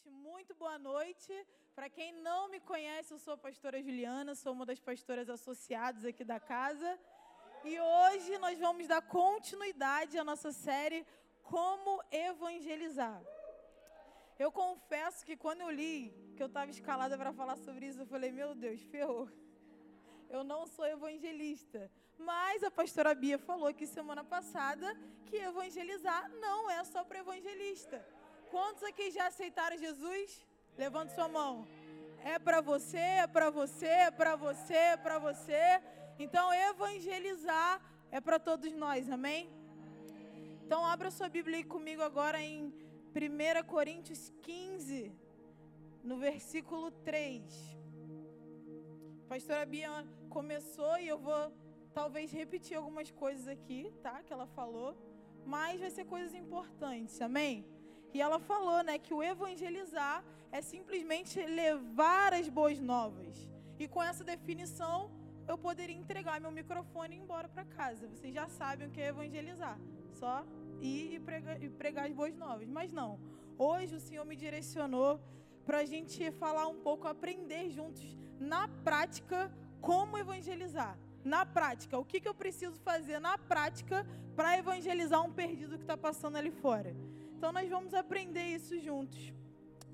gente. Muito boa noite. Para quem não me conhece, eu sou a pastora Juliana, sou uma das pastoras associadas aqui da casa. E hoje nós vamos dar continuidade à nossa série Como Evangelizar. Eu confesso que quando eu li que eu estava escalada para falar sobre isso, eu falei: Meu Deus, ferrou. Eu não sou evangelista. Mas a pastora Bia falou aqui semana passada que evangelizar não é só para evangelista. Quantos aqui já aceitaram Jesus? Levante sua mão. É para você, é para você, é para você, é para você. Então, evangelizar é para todos nós, amém? Então, abra sua Bíblia comigo agora em 1 Coríntios 15, no versículo 3. A pastora Bia começou e eu vou talvez repetir algumas coisas aqui, tá? Que ela falou, mas vai ser coisas importantes, amém? E ela falou, né, que o evangelizar é simplesmente levar as boas novas. E com essa definição, eu poderia entregar meu microfone e ir embora para casa. Vocês já sabem o que é evangelizar. Só ir e pregar, e pregar as boas novas. Mas não. Hoje o Senhor me direcionou para a gente falar um pouco, aprender juntos na prática como evangelizar. Na prática, o que, que eu preciso fazer na prática para evangelizar um perdido que está passando ali fora. Então nós vamos aprender isso juntos.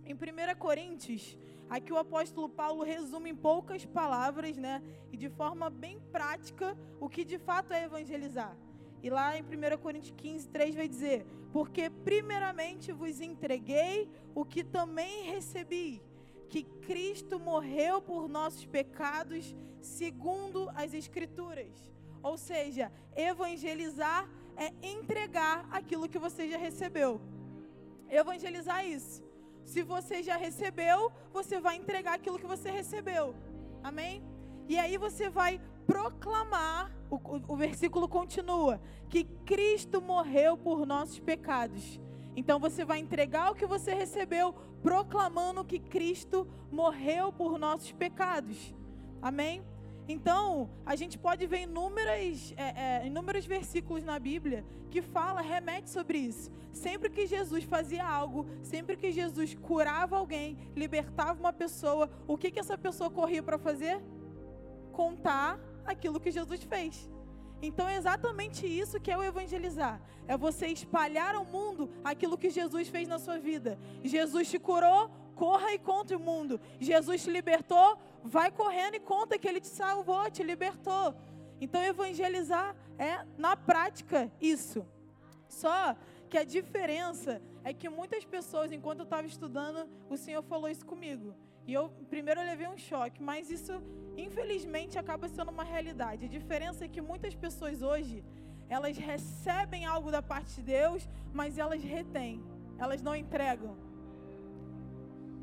Em 1 Coríntios, aqui o apóstolo Paulo resume em poucas palavras, né, e de forma bem prática, o que de fato é evangelizar. E lá em 1 Coríntios 15, 3 vai dizer: Porque primeiramente vos entreguei o que também recebi, que Cristo morreu por nossos pecados, segundo as Escrituras. Ou seja, evangelizar é entregar aquilo que você já recebeu evangelizar isso. Se você já recebeu, você vai entregar aquilo que você recebeu. Amém? E aí você vai proclamar, o, o, o, versículo continua, que Cristo morreu por nossos pecados. Então você vai entregar o que você recebeu, proclamando que Cristo morreu por nossos pecados. Amém? Então, a gente pode ver é, é, inúmeros versículos na Bíblia que fala, remete sobre isso. Sempre que Jesus fazia algo, sempre que Jesus curava alguém, libertava uma pessoa, o que, que essa pessoa corria para fazer? Contar aquilo que Jesus fez. Então é exatamente isso que é o evangelizar. É você espalhar ao mundo aquilo que Jesus fez na sua vida. Jesus te curou, corra e conte o mundo. Jesus te libertou, vai correndo e conta que ele te salvou, te libertou. Então evangelizar é na prática isso. Só que a diferença é que muitas pessoas, enquanto eu estava estudando, o Senhor falou isso comigo. E eu primeiro eu levei um choque, mas isso infelizmente acaba sendo uma realidade. A diferença é que muitas pessoas hoje, elas recebem algo da parte de Deus, mas elas retêm. Elas não entregam.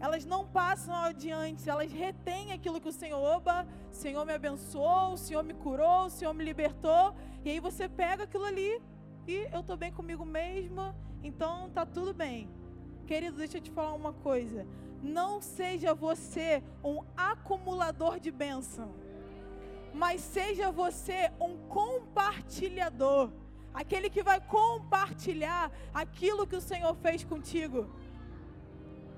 Elas não passam adiante, elas retêm aquilo que o Senhor, oba, o Senhor me abençoou, o Senhor me curou, o Senhor me libertou. E aí você pega aquilo ali e eu estou bem comigo mesma, então tá tudo bem. Querido, deixa eu te falar uma coisa. Não seja você um acumulador de bênção, mas seja você um compartilhador. Aquele que vai compartilhar aquilo que o Senhor fez contigo.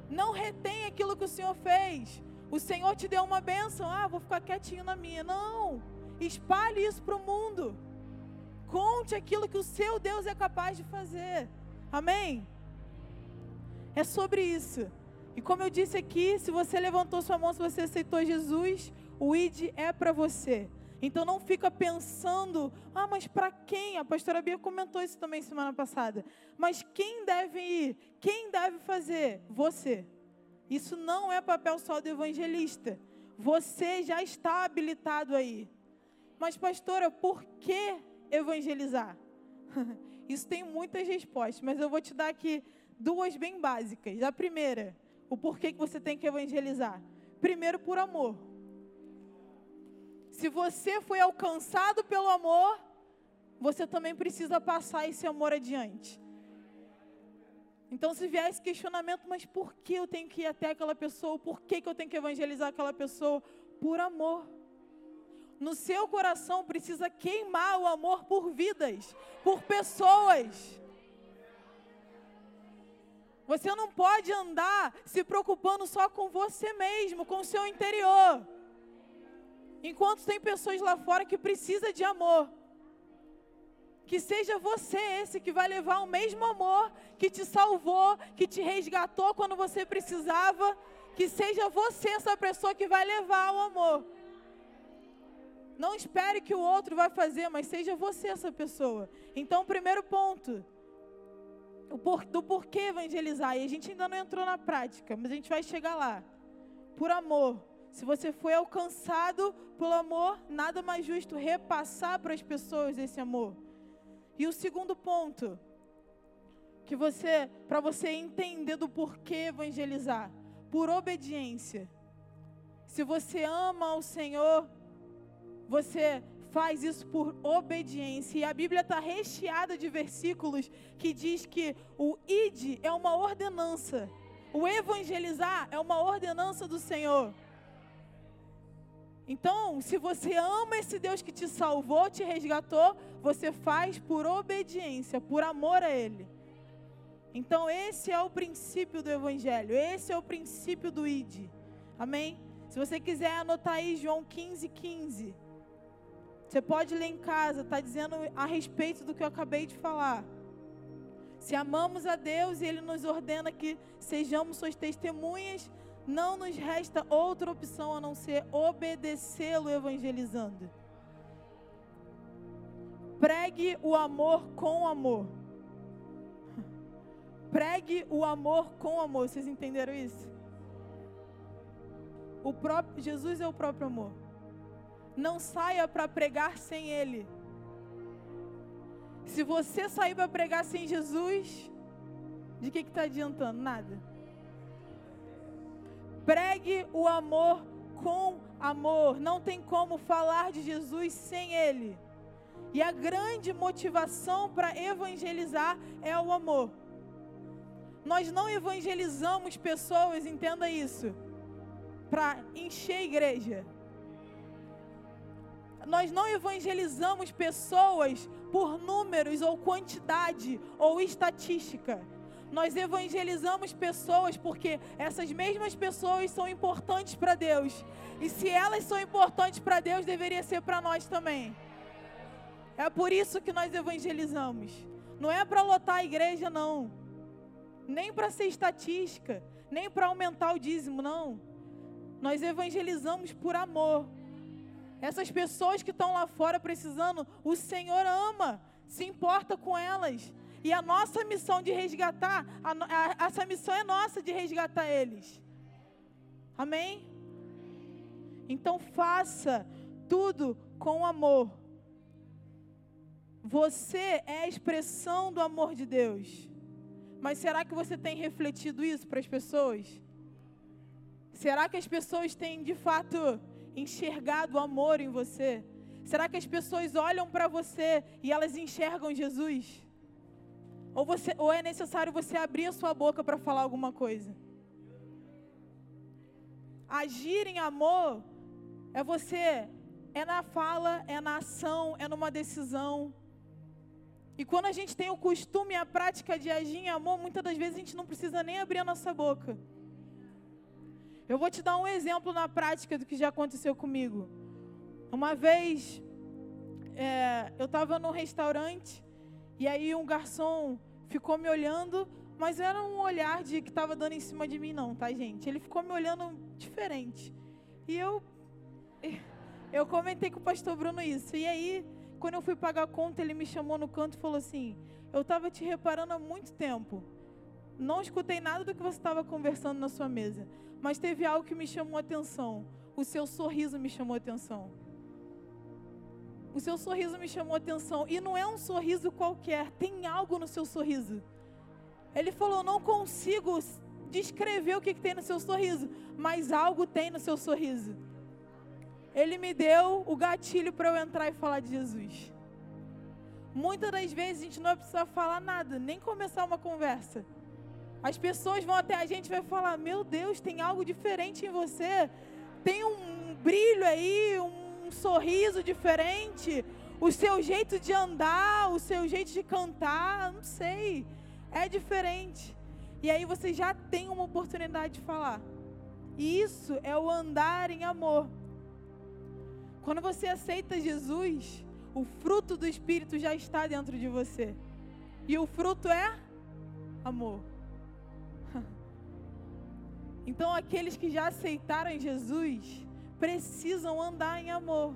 Não retém aquilo que o Senhor fez. O Senhor te deu uma bênção. Ah, vou ficar quietinho na minha. Não. Espalhe isso para o mundo. Conte aquilo que o seu Deus é capaz de fazer. Amém? É sobre isso. E como eu disse aqui, se você levantou sua mão, se você aceitou Jesus, o ID é para você. Então não fica pensando, ah, mas para quem? A pastora Bia comentou isso também semana passada. Mas quem deve ir? Quem deve fazer? Você. Isso não é papel só do evangelista. Você já está habilitado aí. Mas pastora, por que evangelizar? Isso tem muitas respostas, mas eu vou te dar aqui duas bem básicas. A primeira, o porquê que você tem que evangelizar. Primeiro, por amor. Se você foi alcançado pelo amor, você também precisa passar esse amor adiante. Então, se vier esse questionamento, mas por que eu tenho que ir até aquela pessoa? Por que, que eu tenho que evangelizar aquela pessoa? Por amor. No seu coração precisa queimar o amor por vidas, por pessoas. Você não pode andar se preocupando só com você mesmo, com o seu interior. Enquanto tem pessoas lá fora que precisam de amor. Que seja você esse que vai levar o mesmo amor que te salvou, que te resgatou quando você precisava. Que seja você essa pessoa que vai levar o amor. Não espere que o outro vai fazer, mas seja você essa pessoa. Então, primeiro ponto, do porquê evangelizar. E a gente ainda não entrou na prática, mas a gente vai chegar lá. Por amor. Se você foi alcançado pelo amor, nada mais justo repassar para as pessoas esse amor. E o segundo ponto, que você, para você entender do porquê evangelizar, por obediência. Se você ama o Senhor, você faz isso por obediência. E a Bíblia está recheada de versículos que diz que o id é uma ordenança. O evangelizar é uma ordenança do Senhor. Então, se você ama esse Deus que te salvou, te resgatou, você faz por obediência, por amor a Ele. Então, esse é o princípio do Evangelho, esse é o princípio do ID. Amém? Se você quiser anotar aí João 15, 15. Você pode ler em casa, está dizendo a respeito do que eu acabei de falar. Se amamos a Deus e Ele nos ordena que sejamos suas testemunhas, não nos resta outra opção a não ser obedecê-lo evangelizando. Pregue o amor com amor. Pregue o amor com amor. Vocês entenderam isso? O próprio Jesus é o próprio amor. Não saia para pregar sem Ele. Se você sair para pregar sem Jesus, de que está adiantando? Nada. Pregue o amor com amor. Não tem como falar de Jesus sem Ele. E a grande motivação para evangelizar é o amor. Nós não evangelizamos pessoas, entenda isso, para encher a igreja nós não evangelizamos pessoas por números ou quantidade ou estatística. Nós evangelizamos pessoas porque essas mesmas pessoas são importantes para Deus. E se elas são importantes para Deus, deveria ser para nós também. É por isso que nós evangelizamos. Não é para lotar a igreja, não. Nem para ser estatística, nem para aumentar o dízimo, não. Nós evangelizamos por amor, essas pessoas que estão lá fora precisando, o Senhor ama, se importa com elas. E a nossa missão de resgatar, a, a, essa missão é nossa de resgatar eles. Amém? Então faça tudo com amor. Você é a expressão do amor de Deus. Mas será que você tem refletido isso para as pessoas? Será que as pessoas têm de fato enxergado o amor em você? Será que as pessoas olham para você e elas enxergam Jesus? Ou, você, ou é necessário você abrir a sua boca para falar alguma coisa? Agir em amor é você, é na fala, é na ação, é numa decisão. E quando a gente tem o costume e a prática de agir em amor, muitas das vezes a gente não precisa nem abrir a nossa boca. Eu vou te dar um exemplo na prática do que já aconteceu comigo. Uma vez, é, eu estava num restaurante e aí um garçom ficou me olhando, mas era um olhar de que estava dando em cima de mim, não, tá, gente? Ele ficou me olhando diferente. E eu, eu comentei com o pastor Bruno isso. E aí, quando eu fui pagar a conta, ele me chamou no canto e falou assim: Eu estava te reparando há muito tempo. Não escutei nada do que você estava conversando na sua mesa. Mas teve algo que me chamou a atenção. O seu sorriso me chamou a atenção. O seu sorriso me chamou a atenção. E não é um sorriso qualquer, tem algo no seu sorriso. Ele falou: Não consigo descrever o que, que tem no seu sorriso, mas algo tem no seu sorriso. Ele me deu o gatilho para eu entrar e falar de Jesus. Muitas das vezes a gente não vai precisar falar nada, nem começar uma conversa. As pessoas vão até a gente e vai falar: Meu Deus, tem algo diferente em você. Tem um brilho aí, um sorriso diferente. O seu jeito de andar, o seu jeito de cantar, não sei. É diferente. E aí você já tem uma oportunidade de falar. E isso é o andar em amor. Quando você aceita Jesus, o fruto do Espírito já está dentro de você. E o fruto é amor. Então, aqueles que já aceitaram Jesus precisam andar em amor.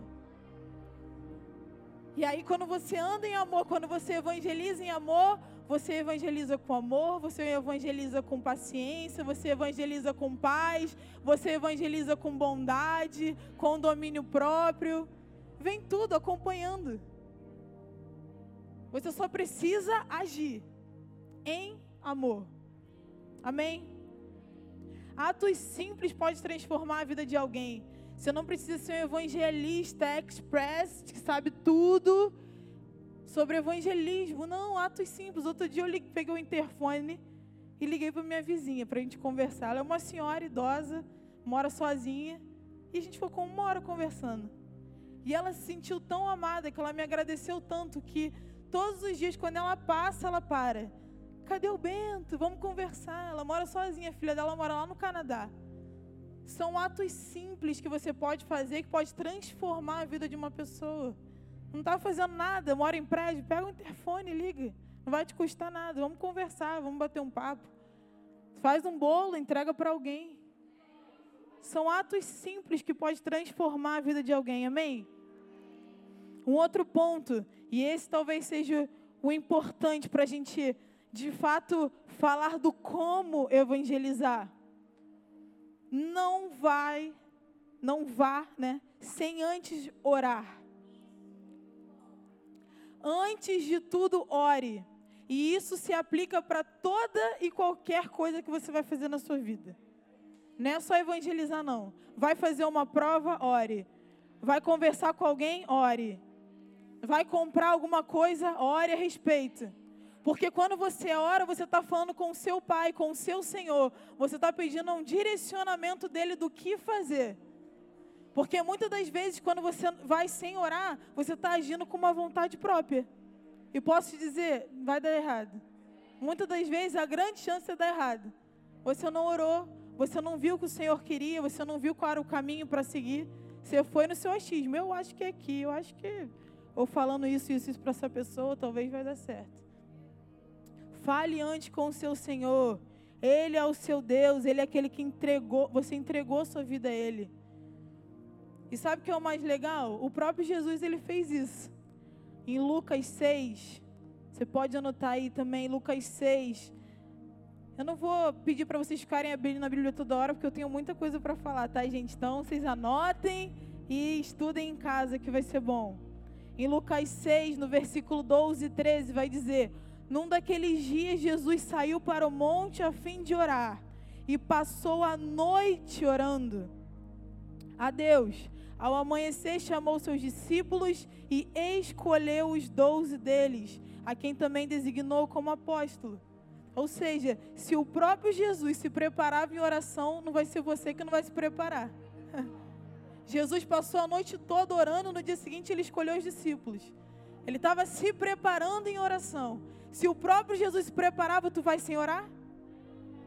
E aí, quando você anda em amor, quando você evangeliza em amor, você evangeliza com amor, você evangeliza com paciência, você evangeliza com paz, você evangeliza com bondade, com domínio próprio. Vem tudo acompanhando. Você só precisa agir em amor. Amém? Atos simples podem transformar a vida de alguém. Você não precisa ser um evangelista express que sabe tudo sobre evangelismo. Não, atos simples. Outro dia eu liguei, peguei o interfone e liguei para minha vizinha para a gente conversar. Ela é uma senhora idosa, mora sozinha. E a gente ficou uma hora conversando. E ela se sentiu tão amada que ela me agradeceu tanto que todos os dias, quando ela passa, ela para. Cadê o Bento? Vamos conversar. Ela mora sozinha, a filha dela mora lá no Canadá. São atos simples que você pode fazer que pode transformar a vida de uma pessoa. Não está fazendo nada, mora em prédio, pega o interfone liga. Não vai te custar nada. Vamos conversar, vamos bater um papo. Faz um bolo, entrega para alguém. São atos simples que pode transformar a vida de alguém, amém? Um outro ponto, e esse talvez seja o importante para a gente, de fato, falar do como evangelizar. Não vai, não vá, né, sem antes orar. Antes de tudo, ore. E isso se aplica para toda e qualquer coisa que você vai fazer na sua vida. Não é só evangelizar, não. Vai fazer uma prova, ore. Vai conversar com alguém, ore. Vai comprar alguma coisa, ore a respeito. Porque quando você ora, você está falando com o seu Pai, com o seu Senhor. Você está pedindo um direcionamento dele do que fazer. Porque muitas das vezes, quando você vai sem orar, você está agindo com uma vontade própria. E posso te dizer, vai dar errado. Muitas das vezes, a grande chance é dar errado. Você não orou, você não viu o que o Senhor queria, você não viu qual era o caminho para seguir. Você foi no seu achismo. Eu acho que é aqui, eu acho que. Ou falando isso, isso, isso para essa pessoa, talvez vai dar certo. Fale antes com o seu Senhor. Ele é o seu Deus, ele é aquele que entregou, você entregou sua vida a ele. E sabe o que é o mais legal? O próprio Jesus ele fez isso. Em Lucas 6, você pode anotar aí também, Lucas 6. Eu não vou pedir para vocês ficarem abrindo na Bíblia toda hora, porque eu tenho muita coisa para falar, tá, gente? Então, vocês anotem e estudem em casa, que vai ser bom. Em Lucas 6, no versículo 12 e 13, vai dizer: Num daqueles dias, Jesus saiu para o monte a fim de orar, e passou a noite orando a Deus. Ao amanhecer, chamou seus discípulos e escolheu os doze deles, a quem também designou como apóstolo. Ou seja, se o próprio Jesus se preparava em oração, não vai ser você que não vai se preparar. Jesus passou a noite toda orando, no dia seguinte ele escolheu os discípulos. Ele estava se preparando em oração. Se o próprio Jesus se preparava, tu vai sem orar?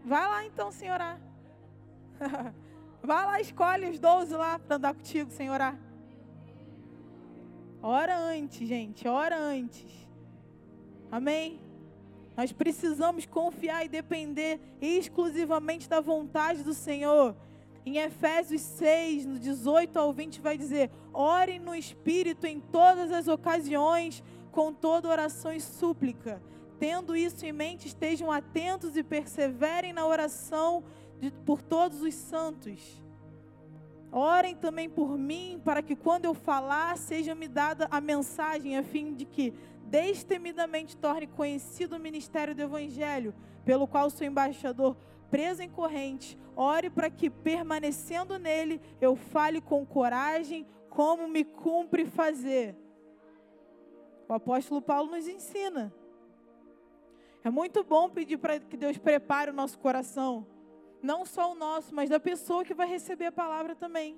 Vai lá então sem orar. Vai lá, escolhe os 12 lá para andar contigo sem orar. Ora antes, gente, ora antes. Amém? Nós precisamos confiar e depender exclusivamente da vontade do Senhor. Em Efésios 6, no 18 ao 20, vai dizer: Orem no Espírito em todas as ocasiões, com toda oração e súplica. Tendo isso em mente, estejam atentos e perseverem na oração de, por todos os santos. Orem também por mim, para que quando eu falar, seja me dada a mensagem, a fim de que destemidamente torne conhecido o ministério do Evangelho, pelo qual sou embaixador, preso em corrente. Ore para que, permanecendo nele, eu fale com coragem, como me cumpre fazer. O apóstolo Paulo nos ensina. É muito bom pedir para que Deus prepare o nosso coração não só o nosso, mas da pessoa que vai receber a palavra também.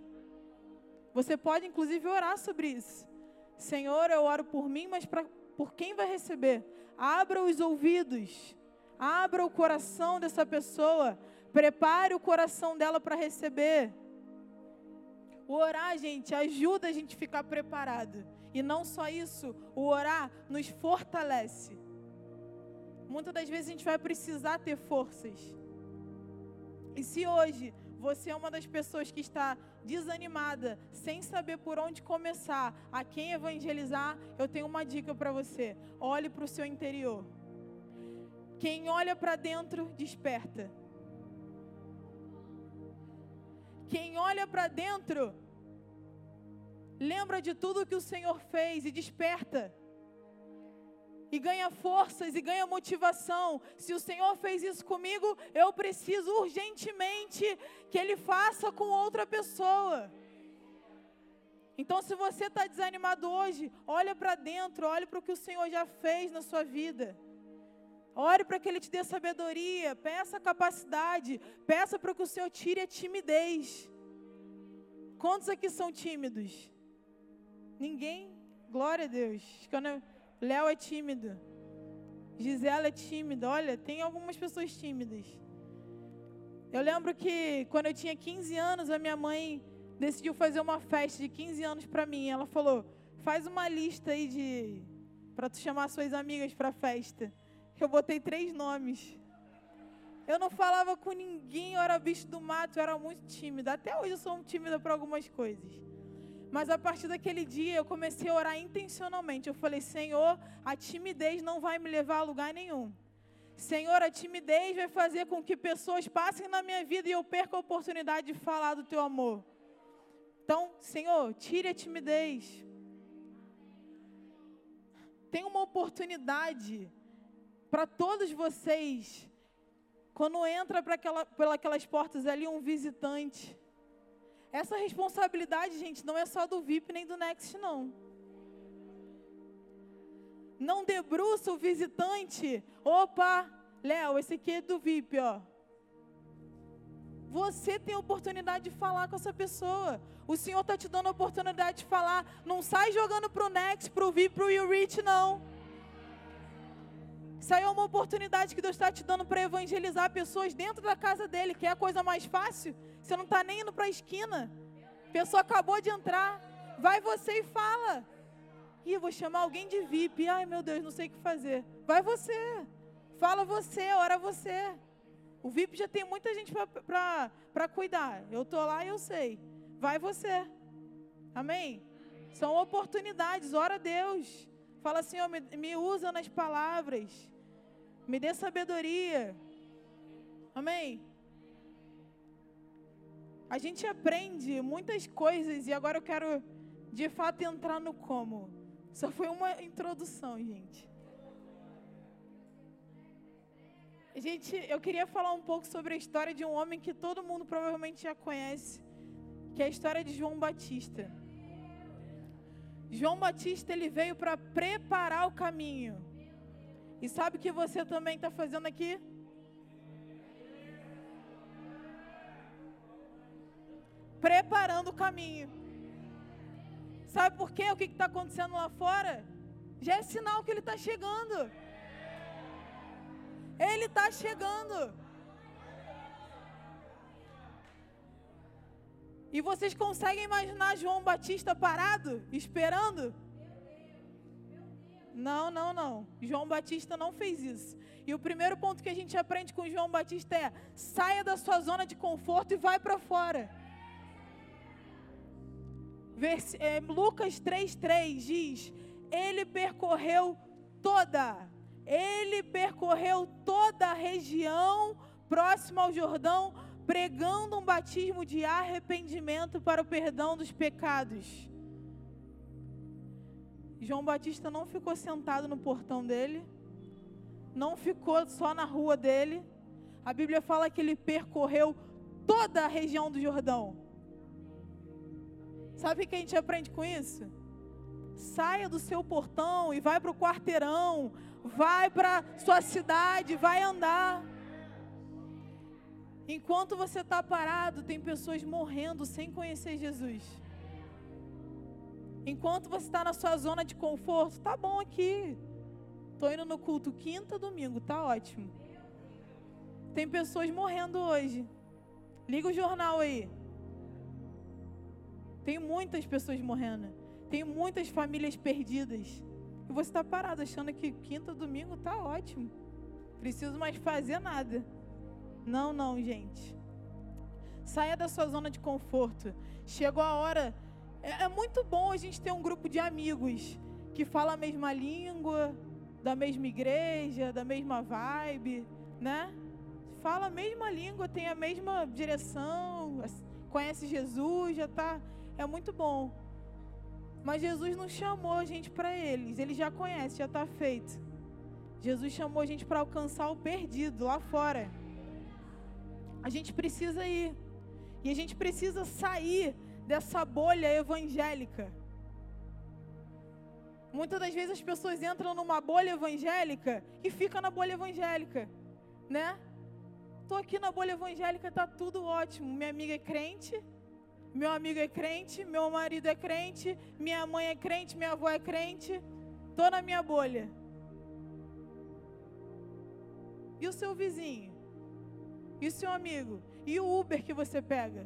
Você pode, inclusive, orar sobre isso. Senhor, eu oro por mim, mas pra, por quem vai receber? Abra os ouvidos. Abra o coração dessa pessoa. Prepare o coração dela para receber. O orar, gente, ajuda a gente a ficar preparado. E não só isso, o orar nos fortalece. Muitas das vezes a gente vai precisar ter forças. E se hoje você é uma das pessoas que está desanimada, sem saber por onde começar, a quem evangelizar, eu tenho uma dica para você: olhe para o seu interior. Quem olha para dentro, desperta. Quem olha para dentro, lembra de tudo que o Senhor fez e desperta. E ganha forças e ganha motivação. Se o Senhor fez isso comigo, eu preciso urgentemente que Ele faça com outra pessoa. Então, se você está desanimado hoje, olha para dentro, olha para o que o Senhor já fez na sua vida. Ore para que Ele te dê sabedoria, peça capacidade, peça para que o Senhor tire a timidez. Quantos aqui são tímidos? Ninguém? Glória a Deus. Léo é tímido. Gisela é tímida. Olha, tem algumas pessoas tímidas. Eu lembro que quando eu tinha 15 anos, a minha mãe decidiu fazer uma festa de 15 anos para mim. Ela falou: "Faz uma lista aí de para tu chamar suas amigas para festa". Eu botei três nomes. Eu não falava com ninguém, eu era bicho do mato, eu era muito tímida. Até hoje eu sou tímida para algumas coisas. Mas a partir daquele dia eu comecei a orar intencionalmente. Eu falei: Senhor, a timidez não vai me levar a lugar nenhum. Senhor, a timidez vai fazer com que pessoas passem na minha vida e eu perca a oportunidade de falar do teu amor. Então, Senhor, tire a timidez. Tem uma oportunidade para todos vocês, quando entra aquela, pelas portas ali um visitante, essa responsabilidade, gente, não é só do VIP nem do Next, não. Não debruça o visitante. Opa, Léo, esse aqui é do VIP, ó. Você tem a oportunidade de falar com essa pessoa. O Senhor está te dando a oportunidade de falar. Não sai jogando para o Next, para o VIP, para o Rich, não. É uma oportunidade que Deus está te dando para evangelizar pessoas dentro da casa dele, que é a coisa mais fácil. Você não está nem indo para a esquina. A pessoa acabou de entrar. Vai você e fala. Ih, vou chamar alguém de VIP. Ai, meu Deus, não sei o que fazer. Vai você. Fala você, ora você. O VIP já tem muita gente para cuidar. Eu estou lá e eu sei. Vai você. Amém? São oportunidades. Ora a Deus. Fala, Senhor, me, me usa nas palavras. Me dê sabedoria. Amém? A gente aprende muitas coisas e agora eu quero de fato entrar no como. Só foi uma introdução, gente. Gente, eu queria falar um pouco sobre a história de um homem que todo mundo provavelmente já conhece, que é a história de João Batista. João Batista ele veio para preparar o caminho. E sabe o que você também está fazendo aqui? Preparando o caminho. Sabe por quê? O que está acontecendo lá fora? Já é sinal que ele está chegando. Ele está chegando. E vocês conseguem imaginar João Batista parado, esperando? Não, não, não. João Batista não fez isso. E o primeiro ponto que a gente aprende com João Batista é: saia da sua zona de conforto e vai para fora. Vers é, Lucas 3,3 diz: Ele percorreu toda, ele percorreu toda a região próxima ao Jordão, pregando um batismo de arrependimento para o perdão dos pecados. João Batista não ficou sentado no portão dele, não ficou só na rua dele. A Bíblia fala que ele percorreu toda a região do Jordão. Sabe o que a gente aprende com isso? Saia do seu portão e vai para o quarteirão, vai para sua cidade, vai andar. Enquanto você está parado, tem pessoas morrendo sem conhecer Jesus. Enquanto você está na sua zona de conforto, tá bom aqui. Estou indo no culto quinta, domingo, tá ótimo. Tem pessoas morrendo hoje. Liga o jornal aí. Tem muitas pessoas morrendo. Tem muitas famílias perdidas. E você está parado achando que quinta, domingo tá ótimo. Preciso mais fazer nada. Não, não, gente. Saia da sua zona de conforto. Chegou a hora. É, é muito bom a gente ter um grupo de amigos que fala a mesma língua, da mesma igreja, da mesma vibe, né? Fala a mesma língua, tem a mesma direção, conhece Jesus, já tá é muito bom. Mas Jesus não chamou a gente para eles, ele já conhece, já está feito. Jesus chamou a gente para alcançar o perdido lá fora. A gente precisa ir. E a gente precisa sair dessa bolha evangélica. Muitas das vezes as pessoas entram numa bolha evangélica e ficam na bolha evangélica, né? Tô aqui na bolha evangélica, tá tudo ótimo. Minha amiga é crente, meu amigo é crente, meu marido é crente, minha mãe é crente, minha avó é crente. Tô na minha bolha. E o seu vizinho? E o seu amigo? E o Uber que você pega?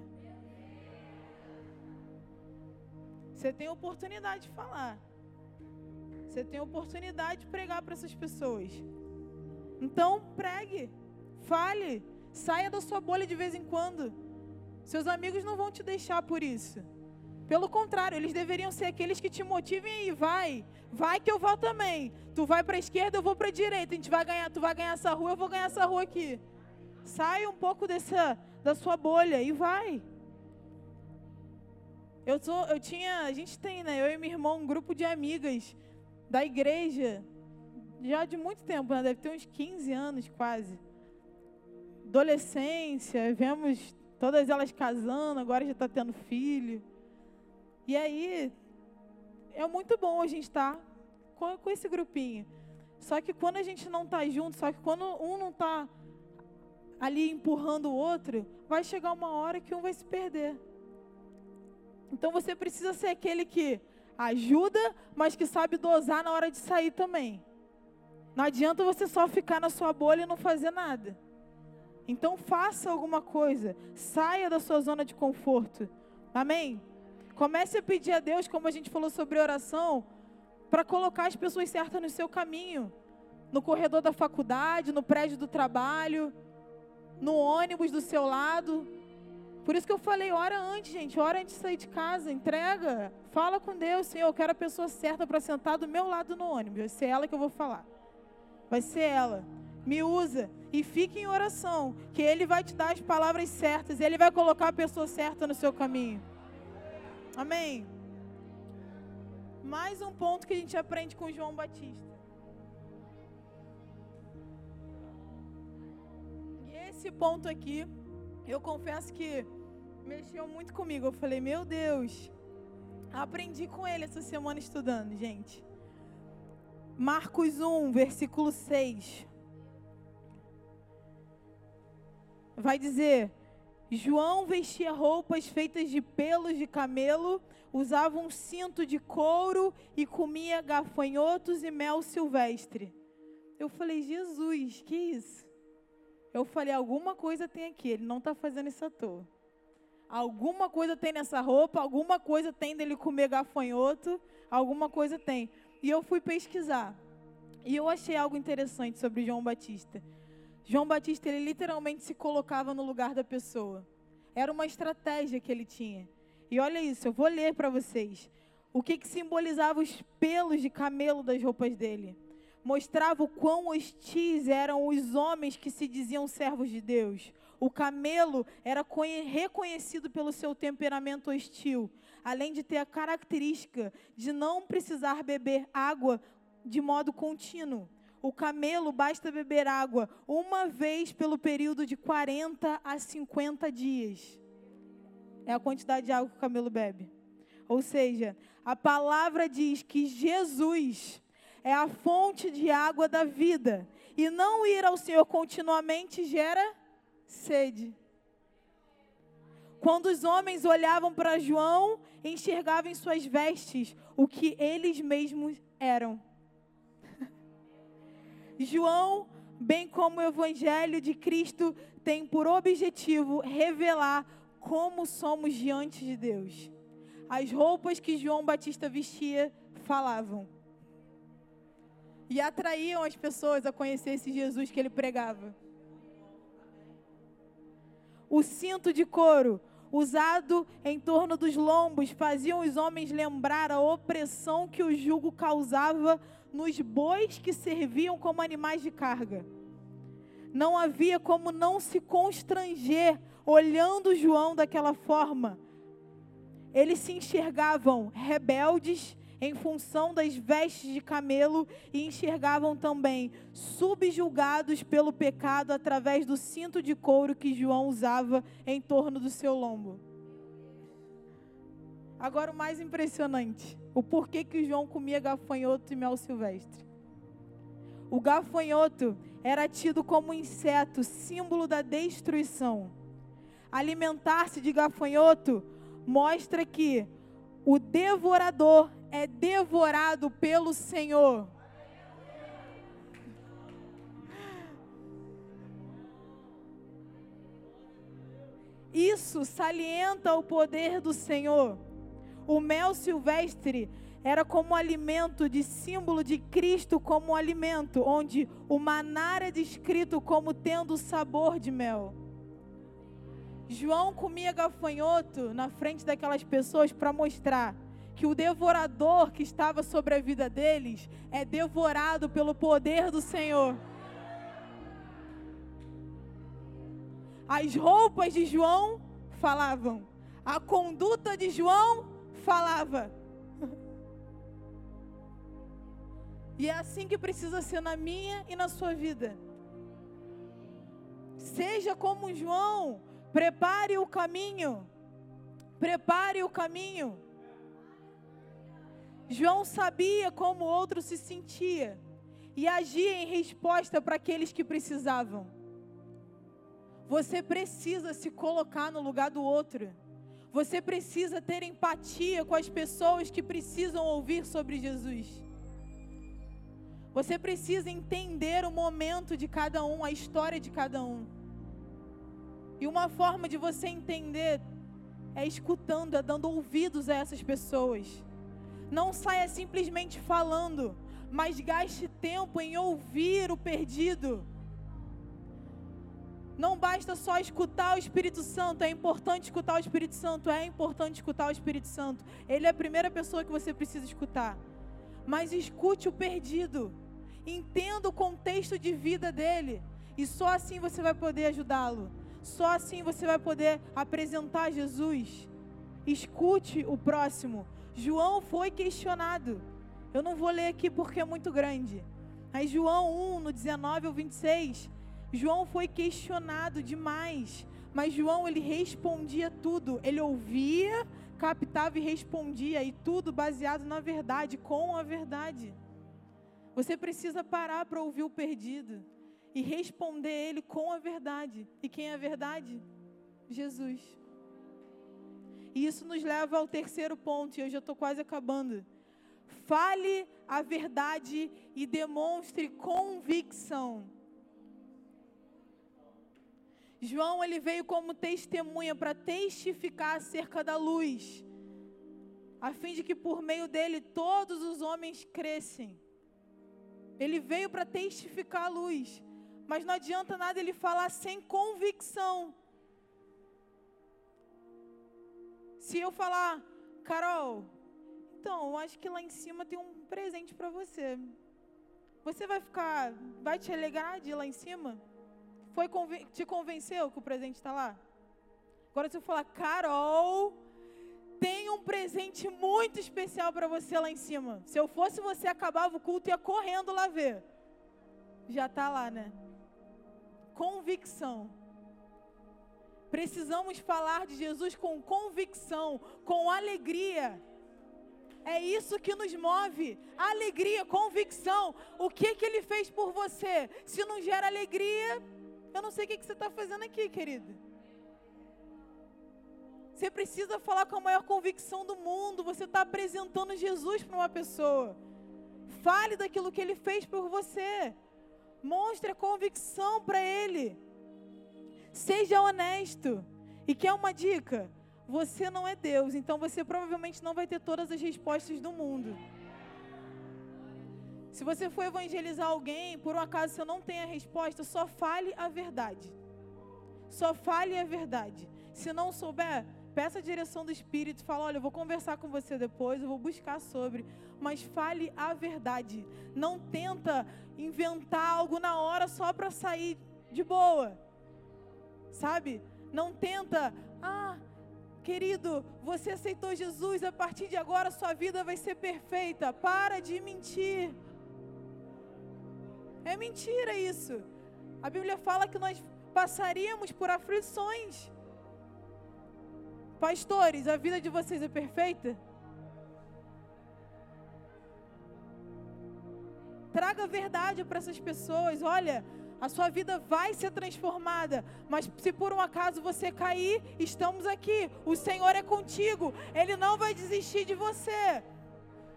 Você tem oportunidade de falar. Você tem oportunidade de pregar para essas pessoas. Então, pregue, fale, saia da sua bolha de vez em quando. Seus amigos não vão te deixar por isso. Pelo contrário, eles deveriam ser aqueles que te motivem aí, vai, vai que eu vou também. Tu vai para a esquerda, eu vou para a direita. A gente vai ganhar, tu vai ganhar essa rua, eu vou ganhar essa rua aqui. Sai um pouco dessa da sua bolha e vai. Eu sou, eu tinha, a gente tem, né? Eu e meu irmão um grupo de amigas da igreja já de muito tempo, né? deve ter uns 15 anos quase. Adolescência, vemos Todas elas casando, agora já está tendo filho. E aí, é muito bom a gente estar tá com, com esse grupinho. Só que quando a gente não está junto, só que quando um não está ali empurrando o outro, vai chegar uma hora que um vai se perder. Então você precisa ser aquele que ajuda, mas que sabe dosar na hora de sair também. Não adianta você só ficar na sua bolha e não fazer nada. Então faça alguma coisa, saia da sua zona de conforto. Amém? Comece a pedir a Deus, como a gente falou sobre oração, para colocar as pessoas certas no seu caminho, no corredor da faculdade, no prédio do trabalho, no ônibus do seu lado. Por isso que eu falei, ora antes, gente, ora antes de sair de casa, entrega, fala com Deus, Senhor, eu quero a pessoa certa para sentar do meu lado no ônibus. Vai ser ela que eu vou falar. Vai ser ela me usa e fique em oração, que Ele vai te dar as palavras certas, Ele vai colocar a pessoa certa no seu caminho. Amém. Mais um ponto que a gente aprende com João Batista. E esse ponto aqui, eu confesso que mexeu muito comigo. Eu falei, meu Deus, aprendi com ele essa semana estudando, gente. Marcos 1, versículo 6. vai dizer: João vestia roupas feitas de pelos de camelo, usava um cinto de couro e comia gafanhotos e mel silvestre. Eu falei, Jesus, que isso? Eu falei, alguma coisa tem aqui, ele não está fazendo isso à toa. Alguma coisa tem nessa roupa, alguma coisa tem dele comer gafanhoto, alguma coisa tem. E eu fui pesquisar. E eu achei algo interessante sobre João Batista. João Batista, ele literalmente se colocava no lugar da pessoa. Era uma estratégia que ele tinha. E olha isso, eu vou ler para vocês. O que, que simbolizava os pelos de camelo das roupas dele? Mostrava o quão hostis eram os homens que se diziam servos de Deus. O camelo era reconhecido pelo seu temperamento hostil, além de ter a característica de não precisar beber água de modo contínuo. O camelo basta beber água uma vez pelo período de 40 a 50 dias. É a quantidade de água que o camelo bebe. Ou seja, a palavra diz que Jesus é a fonte de água da vida. E não ir ao Senhor continuamente gera sede. Quando os homens olhavam para João, enxergavam em suas vestes o que eles mesmos eram. João bem como o Evangelho de Cristo tem por objetivo revelar como somos diante de Deus. As roupas que João Batista vestia falavam e atraíam as pessoas a conhecer esse Jesus que ele pregava. O cinto de couro usado em torno dos lombos faziam os homens lembrar a opressão que o jugo causava nos bois que serviam como animais de carga. Não havia como não se constranger olhando João daquela forma. Eles se enxergavam rebeldes em função das vestes de camelo e enxergavam também subjulgados pelo pecado através do cinto de couro que João usava em torno do seu lombo. Agora o mais impressionante, o porquê que João comia gafanhoto e mel silvestre. O gafanhoto era tido como inseto, símbolo da destruição. Alimentar-se de gafanhoto mostra que o devorador é devorado pelo Senhor. Isso salienta o poder do Senhor. O mel silvestre era como alimento de símbolo de Cristo como alimento, onde o maná é descrito como tendo sabor de mel. João comia gafanhoto na frente daquelas pessoas para mostrar que o devorador que estava sobre a vida deles é devorado pelo poder do Senhor. As roupas de João falavam, a conduta de João falava. E é assim que precisa ser na minha e na sua vida. Seja como João, prepare o caminho. Prepare o caminho. João sabia como o outro se sentia e agia em resposta para aqueles que precisavam. Você precisa se colocar no lugar do outro. Você precisa ter empatia com as pessoas que precisam ouvir sobre Jesus. Você precisa entender o momento de cada um, a história de cada um. E uma forma de você entender é escutando, é dando ouvidos a essas pessoas. Não saia simplesmente falando, mas gaste tempo em ouvir o perdido. Não basta só escutar o Espírito Santo, é importante escutar o Espírito Santo, é importante escutar o Espírito Santo. Ele é a primeira pessoa que você precisa escutar. Mas escute o perdido, entenda o contexto de vida dele, e só assim você vai poder ajudá-lo. Só assim você vai poder apresentar Jesus. Escute o próximo, João foi questionado. Eu não vou ler aqui porque é muito grande. Mas João 1, no 19 ao 26, João foi questionado demais. Mas João, ele respondia tudo. Ele ouvia, captava e respondia. E tudo baseado na verdade, com a verdade. Você precisa parar para ouvir o perdido e responder ele com a verdade. E quem é a verdade? Jesus. Isso nos leva ao terceiro ponto, e eu já estou quase acabando. Fale a verdade e demonstre convicção. João ele veio como testemunha para testificar acerca da luz, a fim de que por meio dele todos os homens crescem. Ele veio para testificar a luz, mas não adianta nada ele falar sem convicção. Se eu falar, Carol, então, eu acho que lá em cima tem um presente para você. Você vai ficar, vai te alegrar de ir lá em cima? Foi te convenceu que o presente está lá? Agora se eu falar, Carol, tem um presente muito especial para você lá em cima. Se eu fosse você, acabava o culto e ia correndo lá ver. Já está lá, né? Convicção. Precisamos falar de Jesus com convicção, com alegria. É isso que nos move. Alegria, convicção. O que que ele fez por você? Se não gera alegria, eu não sei o que, que você está fazendo aqui, querido. Você precisa falar com a maior convicção do mundo. Você está apresentando Jesus para uma pessoa. Fale daquilo que ele fez por você. Mostre a convicção para Ele. Seja honesto. E quer uma dica? Você não é Deus, então você provavelmente não vai ter todas as respostas do mundo. Se você for evangelizar alguém, por um acaso você não tem a resposta, só fale a verdade. Só fale a verdade. Se não souber, peça a direção do Espírito, fala, olha, eu vou conversar com você depois, eu vou buscar sobre, mas fale a verdade. Não tenta inventar algo na hora só para sair de boa. Sabe? Não tenta, ah, Querido, você aceitou Jesus, a partir de agora sua vida vai ser perfeita. Para de mentir. É mentira isso. A Bíblia fala que nós passaríamos por aflições. Pastores, a vida de vocês é perfeita? Traga verdade para essas pessoas. Olha, a sua vida vai ser transformada. Mas se por um acaso você cair, estamos aqui. O Senhor é contigo. Ele não vai desistir de você.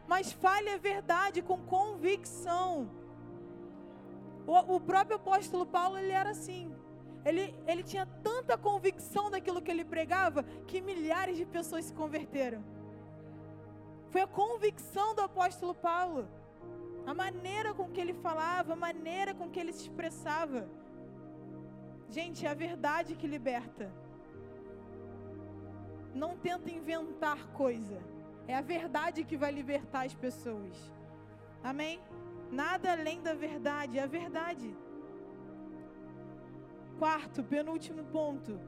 Mas fale a verdade com convicção. O, o próprio apóstolo Paulo, ele era assim. Ele, ele tinha tanta convicção daquilo que ele pregava que milhares de pessoas se converteram. Foi a convicção do apóstolo Paulo a maneira com que ele falava, a maneira com que ele se expressava. Gente, é a verdade que liberta. Não tenta inventar coisa. É a verdade que vai libertar as pessoas. Amém? Nada além da verdade, é a verdade. Quarto, penúltimo ponto.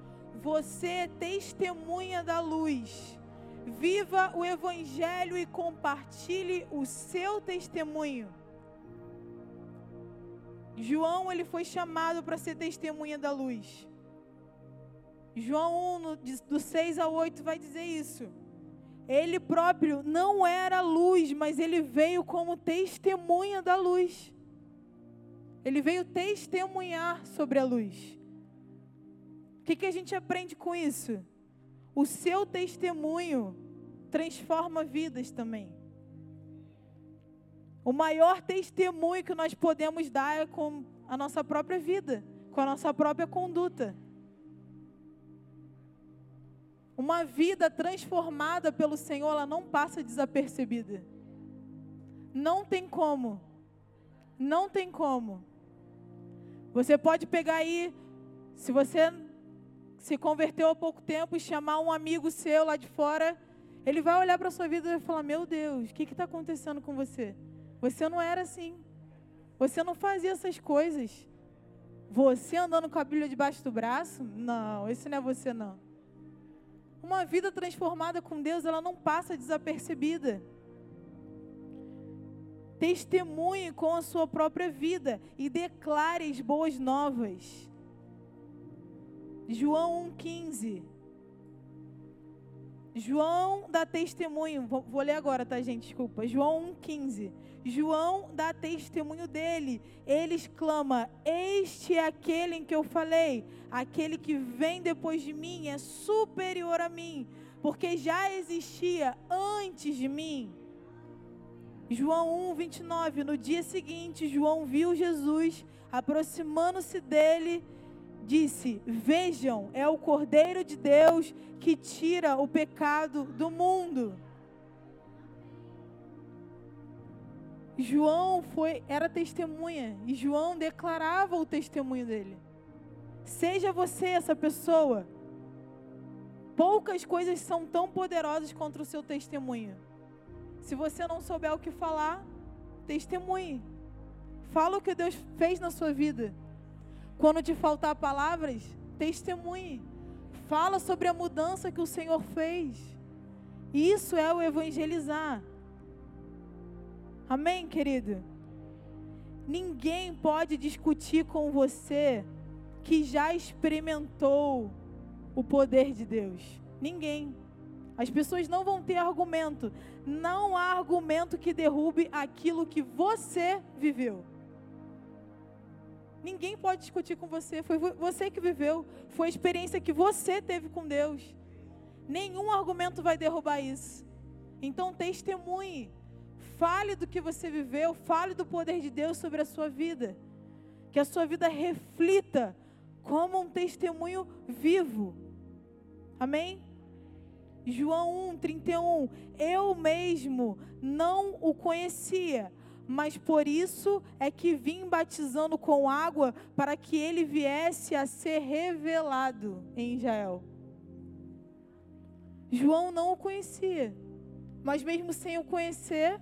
Você é testemunha da luz Viva o Evangelho e compartilhe o seu testemunho. João ele foi chamado para ser testemunha da luz. João 1, do 6 ao 8, vai dizer isso. Ele próprio não era luz, mas ele veio como testemunha da luz. Ele veio testemunhar sobre a luz. O que, que a gente aprende com isso? O seu testemunho transforma vidas também. O maior testemunho que nós podemos dar é com a nossa própria vida, com a nossa própria conduta. Uma vida transformada pelo Senhor, ela não passa desapercebida. Não tem como. Não tem como. Você pode pegar aí, se você se converteu há pouco tempo e chamar um amigo seu lá de fora, ele vai olhar para sua vida e vai falar: Meu Deus, o que está acontecendo com você? Você não era assim. Você não fazia essas coisas. Você andando com a Bíblia debaixo do braço? Não, esse não é você, não. Uma vida transformada com Deus, ela não passa desapercebida. Testemunhe com a sua própria vida e declare as boas novas. João 1,15. João dá testemunho, vou, ler agora, tá, gente? Desculpa. João 1,15. João dá testemunho dele. Ele exclama: Este é aquele em que eu falei. Aquele que vem depois de mim é superior a mim, porque já existia antes de mim. João 1, 29. No dia seguinte, João viu Jesus aproximando-se dele disse: Vejam, é o Cordeiro de Deus que tira o pecado do mundo. João foi, era testemunha e João declarava o testemunho dele. Seja você essa pessoa. Poucas coisas são tão poderosas contra o seu testemunho. Se você não souber o que falar, testemunhe. Fala o que Deus fez na sua vida. Quando te faltar palavras, testemunhe. Fala sobre a mudança que o Senhor fez. Isso é o evangelizar. Amém, querido? Ninguém pode discutir com você que já experimentou o poder de Deus. Ninguém. As pessoas não vão ter argumento. Não há argumento que derrube aquilo que você viveu. Ninguém pode discutir com você. Foi você que viveu. Foi a experiência que você teve com Deus. Nenhum argumento vai derrubar isso. Então, testemunhe. Fale do que você viveu. Fale do poder de Deus sobre a sua vida. que a sua vida reflita como um testemunho vivo. Amém? João 1, 31. Eu mesmo não o conhecia, mas por isso é que vim batizando com água para que ele viesse a ser revelado em Israel. João não o conhecia, mas mesmo sem o conhecer,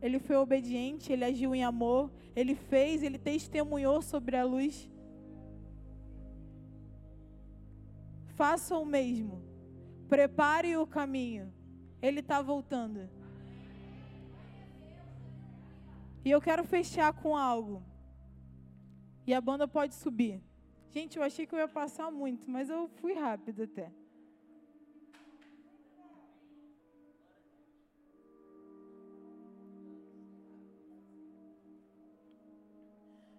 ele foi obediente, ele agiu em amor, ele fez, ele testemunhou sobre a luz. Faça o mesmo. Prepare o caminho. Ele está voltando. E eu quero fechar com algo. E a banda pode subir. Gente, eu achei que eu ia passar muito, mas eu fui rápido até.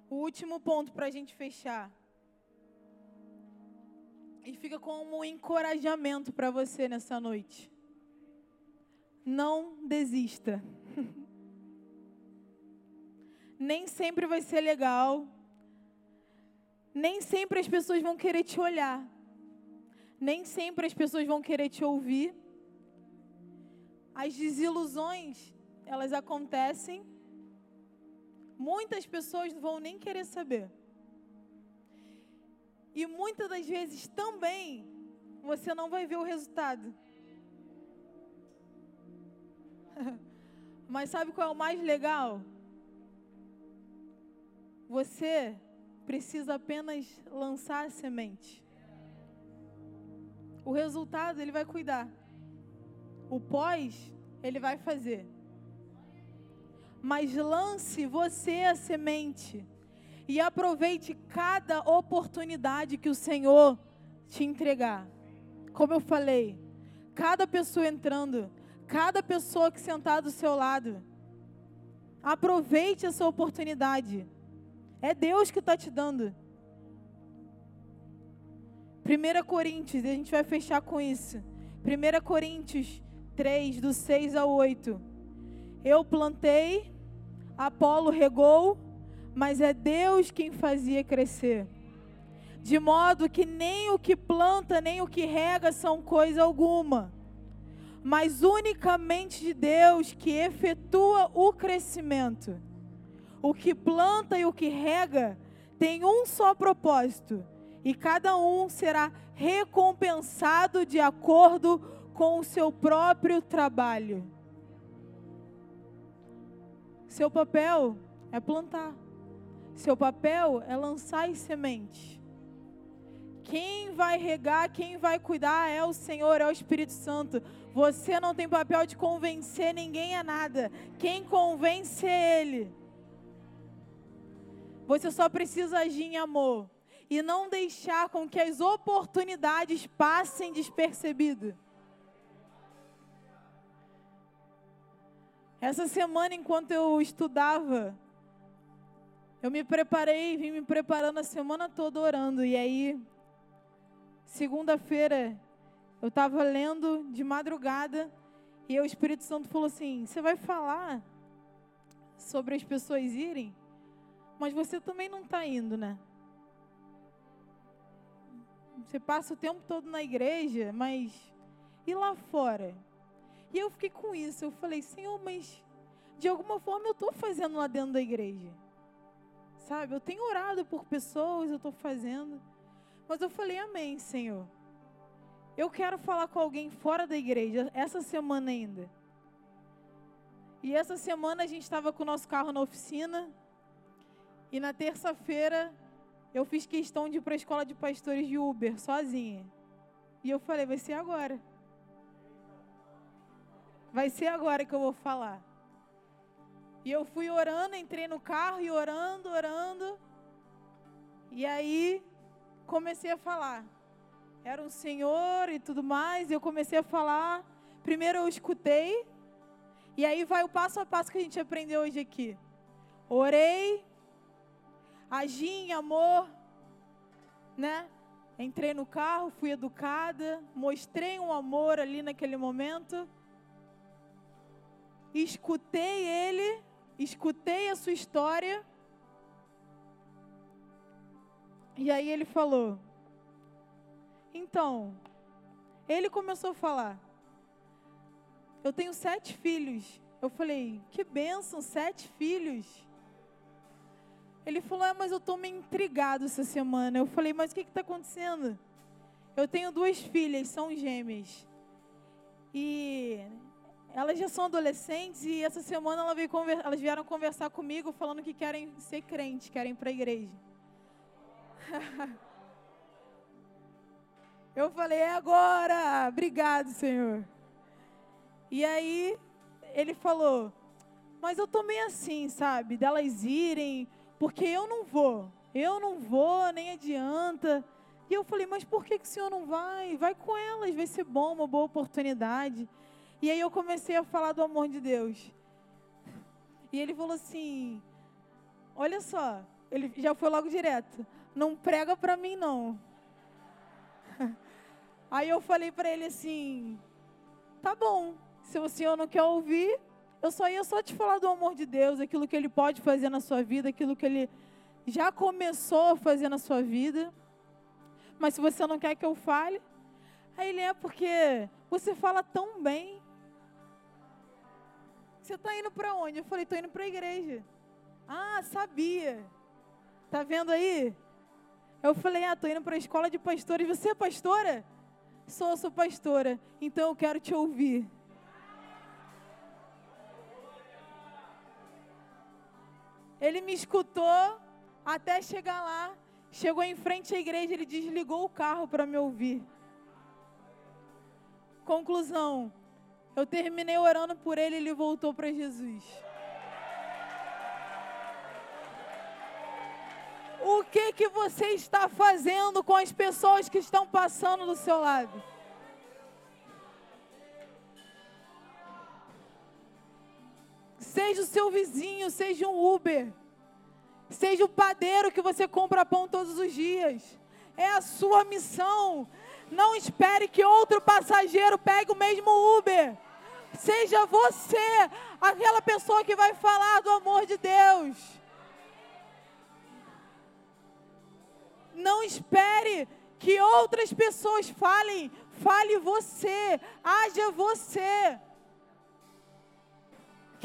O último ponto para a gente fechar. E fica como um encorajamento para você nessa noite. Não desista. Nem sempre vai ser legal. Nem sempre as pessoas vão querer te olhar. Nem sempre as pessoas vão querer te ouvir. As desilusões, elas acontecem. Muitas pessoas não vão nem querer saber. E muitas das vezes também você não vai ver o resultado. Mas sabe qual é o mais legal? Você precisa apenas lançar a semente. O resultado ele vai cuidar. O pós ele vai fazer. Mas lance você a semente e aproveite cada oportunidade que o Senhor te entregar. Como eu falei, cada pessoa entrando, cada pessoa que sentar do seu lado, aproveite essa oportunidade. É Deus que está te dando. 1 Coríntios, a gente vai fechar com isso. 1 Coríntios 3, do 6 ao 8. Eu plantei, Apolo regou, mas é Deus quem fazia crescer. De modo que nem o que planta, nem o que rega são coisa alguma, mas unicamente de Deus que efetua o crescimento. O que planta e o que rega tem um só propósito, e cada um será recompensado de acordo com o seu próprio trabalho. Seu papel é plantar. Seu papel é lançar as sementes. Quem vai regar, quem vai cuidar é o Senhor, é o Espírito Santo. Você não tem papel de convencer ninguém a nada. Quem convence é Ele. Você só precisa agir em amor e não deixar com que as oportunidades passem despercebidas. Essa semana, enquanto eu estudava eu me preparei, vim me preparando a semana toda orando. E aí, segunda-feira, eu estava lendo de madrugada e o Espírito Santo falou assim: Você vai falar sobre as pessoas irem, mas você também não está indo, né? Você passa o tempo todo na igreja, mas e lá fora? E eu fiquei com isso. Eu falei, Senhor, mas de alguma forma eu estou fazendo lá dentro da igreja. Sabe, eu tenho orado por pessoas, eu estou fazendo. Mas eu falei, amém, Senhor. Eu quero falar com alguém fora da igreja, essa semana ainda. E essa semana a gente estava com o nosso carro na oficina. E na terça-feira eu fiz questão de ir para a escola de pastores de Uber, sozinha. E eu falei, vai ser agora. Vai ser agora que eu vou falar. E eu fui orando, entrei no carro e orando, orando. E aí comecei a falar. Era um senhor e tudo mais, e eu comecei a falar. Primeiro eu escutei, e aí vai o passo a passo que a gente aprendeu hoje aqui. Orei, agi em amor, né? Entrei no carro, fui educada, mostrei um amor ali naquele momento. Escutei ele escutei a sua história E aí ele falou: Então, ele começou a falar: Eu tenho sete filhos. Eu falei: Que bênção, sete filhos. Ele falou: ah, Mas eu estou meio intrigado essa semana. Eu falei: Mas o que está acontecendo? Eu tenho duas filhas, são gêmeas. E elas já são adolescentes e essa semana ela veio elas vieram conversar comigo falando que querem ser crentes, querem ir para a igreja. Eu falei, é agora! Obrigado, Senhor. E aí ele falou, mas eu tô meio assim, sabe? Delas irem, porque eu não vou. Eu não vou, nem adianta. E eu falei, mas por que, que o senhor não vai? Vai com elas, vai ser bom, uma boa oportunidade. E aí eu comecei a falar do amor de Deus. E ele falou assim: Olha só, ele já foi logo direto. Não prega para mim não. Aí eu falei para ele assim: Tá bom. Se o senhor não quer ouvir, eu só ia só te falar do amor de Deus, aquilo que ele pode fazer na sua vida, aquilo que ele já começou a fazer na sua vida. Mas se você não quer que eu fale, aí ele é porque você fala tão bem. Você está indo para onde? Eu falei, estou indo para a igreja. Ah, sabia. Tá vendo aí? Eu falei, ah, estou indo para a escola de pastores. Você é pastora? Sou, sou pastora. Então eu quero te ouvir. Ele me escutou até chegar lá. Chegou em frente à igreja, ele desligou o carro para me ouvir. Conclusão: eu terminei orando por ele e ele voltou para Jesus. O que que você está fazendo com as pessoas que estão passando do seu lado? Seja o seu vizinho, seja um Uber. Seja o padeiro que você compra pão todos os dias. É a sua missão. Não espere que outro passageiro pegue o mesmo Uber. Seja você aquela pessoa que vai falar do amor de Deus. Não espere que outras pessoas falem, fale você, haja você.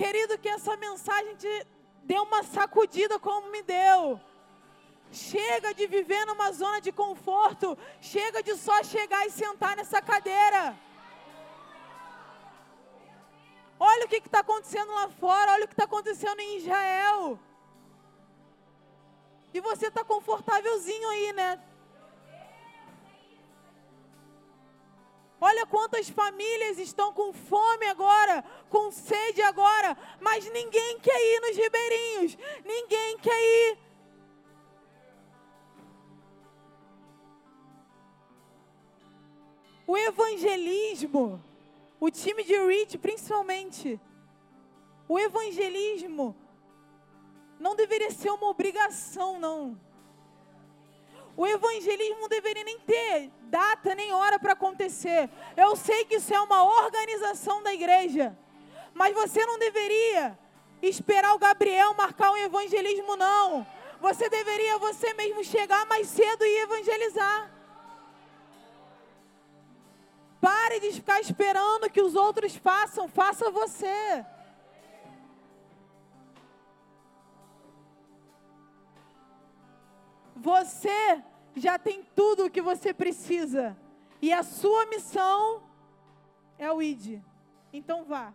Querido, que essa mensagem te dê uma sacudida como me deu. Chega de viver numa zona de conforto, chega de só chegar e sentar nessa cadeira. Olha o que está acontecendo lá fora, olha o que está acontecendo em Israel. E você está confortávelzinho aí, né? Olha quantas famílias estão com fome agora, com sede agora, mas ninguém quer ir nos ribeirinhos, ninguém quer ir. O evangelismo o time de Rich, principalmente. O evangelismo não deveria ser uma obrigação, não. O evangelismo deveria nem ter data nem hora para acontecer. Eu sei que isso é uma organização da igreja, mas você não deveria esperar o Gabriel marcar um evangelismo, não. Você deveria você mesmo chegar mais cedo e evangelizar. Pare de ficar esperando que os outros façam, faça você. Você já tem tudo o que você precisa. E a sua missão é o ID. Então vá.